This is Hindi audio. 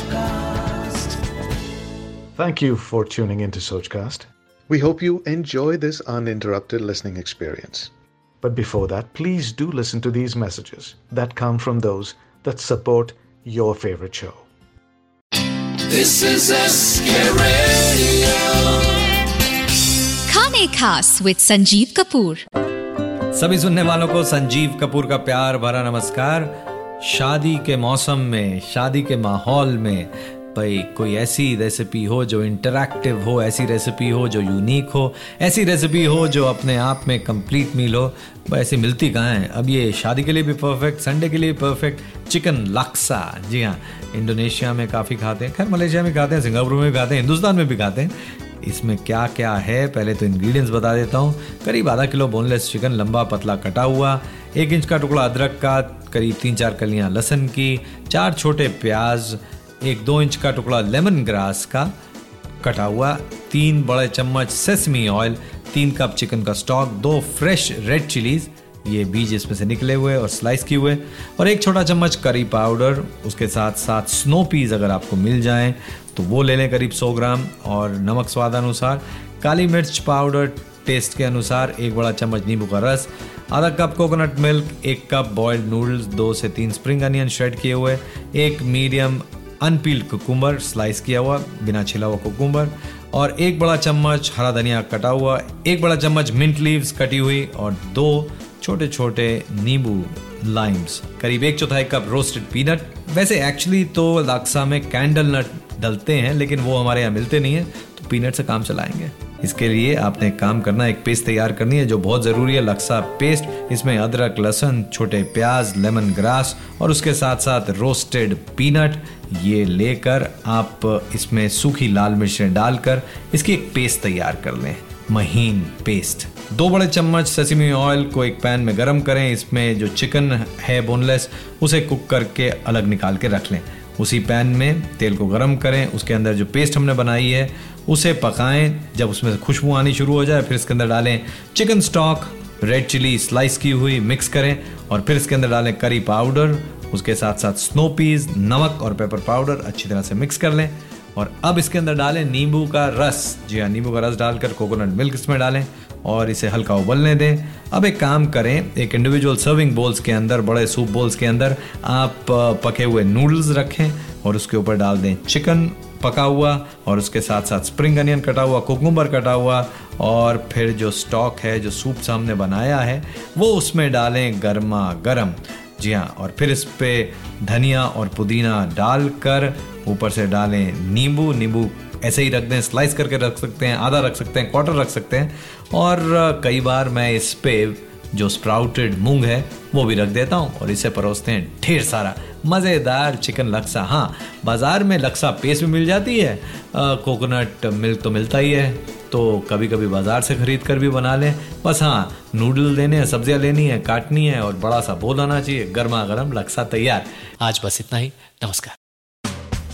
Sochcast. Thank you for tuning into Sochcast. We hope you enjoy this uninterrupted listening experience. But before that, please do listen to these messages that come from those that support your favorite show. This is SK Radio. खाने खास विद संजीव कपूर सभी सुनने वालों को संजीव कपूर का प्यार भरा नमस्कार शादी के मौसम में, शादी के माहौल में, भाई, कोई ऐसी रेसिपी हो जो इंटरैक्टिव हो, ऐसी रेसिपी हो जो यूनिक हो, ऐसी रेसिपी हो जो अपने आप में कंप्लीट मील हो। वो ऐसी मिलती कहाँ है? अब ये शादी के लिए भी परफेक्ट संडे के लिए परफेक्ट चिकन लक्सा जी हाँ इंडोनेशिया में काफ़ी खाते हैं। खैर मलेशिया में खाते हैं सिंगापुर में भी खाते हैं हिंदुस्तान में भी खाते हैं। इसमें क्या क्या है? पहले तो इंग्रेडिएंट्स बता देता हूँ। करीब आधा किलो बोनलेस चिकन लंबा पतला कटा हुआ, एक इंच का टुकड़ा अदरक का करीब तीन चार कलियाँ लहसन की, चार छोटे प्याज, एक दो इंच का टुकड़ा लेमन ग्रास का कटा हुआ, तीन बड़े चम्मच सेसमी ऑयल, तीन कप चिकन का स्टॉक, दो फ्रेश रेड चिलीज, ये बीज इसमें से निकले हुए और स्लाइस किए हुए, और एक छोटा चम्मच करी पाउडर, उसके साथ साथ स्नो पीस अगर आपको मिल जाए तो वो ले लें करीब 100 ग्राम, और नमक स्वाद अनुसार, काली मिर्च पाउडर टेस्ट के अनुसार एक बड़ा चम्मच नींबू का रस आधा कप कोकोनट मिल्क एक कप बॉयल्ड नूडल्स दो से तीन स्प्रिंग अनियन श्रेड किए हुए, एक मीडियम अनपील्ड कुकुम्बर स्लाइस किया हुआ, बिना छिला हुआ कुकुम्बर और एक बड़ा चम्मच हरा धनिया कटा हुआ, एक बड़ा चम्मच मिंट लीव्स कटी हुई, और दो छोटे छोटे नींबू लाइम्स करीब एक चौथाई कप रोस्टेड पीनट वैसे एक्चुअली तो लाक्सा में कैंडल नट डलते हैं, लेकिन वो हमारे यहाँ मिलते नहीं है तो पीनट से काम चलाएँगे। इसके लिए आपने काम करना, एक पेस्ट तैयार करनी है जो बहुत ज़रूरी है लक्सा पेस्ट इसमें अदरक, लहसुन, छोटे प्याज लेमन ग्रास और उसके साथ साथ रोस्टेड पीनट ये लेकर आप इसमें सूखी लाल मिर्चें डालकर इसकी एक पेस्ट तैयार कर लें। महीन पेस्ट दो बड़े चम्मच ससिमी ऑयल को एक पैन में गरम करें। इसमें जो चिकन है बोनलेस उसे कुक करके अलग निकाल के रख लें। उसी पैन में तेल को गर्म करें, उसके अंदर जो पेस्ट हमने बनाई है, उसे पकाएँ। जब उसमें से खुशबू आनी शुरू हो जाए, फिर इसके अंदर डालें chicken stock, red chilli slice की हुई मिक्स करें और फिर इसके अंदर डालें करी पाउडर। उसके साथ साथ स्नो पीस, नमक और पेपर पाउडर अच्छी तरह से मिक्स कर लें। और अब इसके अंदर डालें नींबू का रस। जी हाँ नींबू का रस डालकर कोकोनट मिल्क इसमें डालें। और इसे हल्का उबलने दें। अब एक काम करें, एक इंडिविजुअल सर्विंग बोल्स के अंदर, बड़े सूप बोल्स के अंदर, आप पके हुए नूडल्स रखें और उसके ऊपर डाल दें चिकन पका हुआ और उसके साथ साथ स्प्रिंग अनियन कटा हुआ कुकुम्बर कटा हुआ और फिर जो स्टॉक है, जो सूप सामने बनाया है, वो उसमें डालें गर्मा गर्म जी हाँ और फिर इस पे धनिया और पुदीना डालकर ऊपर से डालें नींबू नींबू ऐसे ही रख दें स्लाइस करके रख सकते हैं, आधा रख सकते हैं क्वार्टर रख सकते हैं और कई बार मैं इस पे जो स्प्राउटेड मूंग है, वो भी रख देता हूँ और इसे परोसते हैं ढेर सारा। मज़ेदार चिकन लक्सा हाँ बाज़ार में लक्सा पेस्ट भी मिल जाती है कोकोनट मिल्क तो मिलता ही है तो कभी कभी बाज़ार से खरीद कर भी बना लें। बस हाँ नूडल लेने हैं, सब्ज़ियाँ लेनी है, काटनी है और बड़ा सा बोल आना चाहिए गर्मा गर्म लक्सा तैयार। आज बस इतना ही। नमस्कार।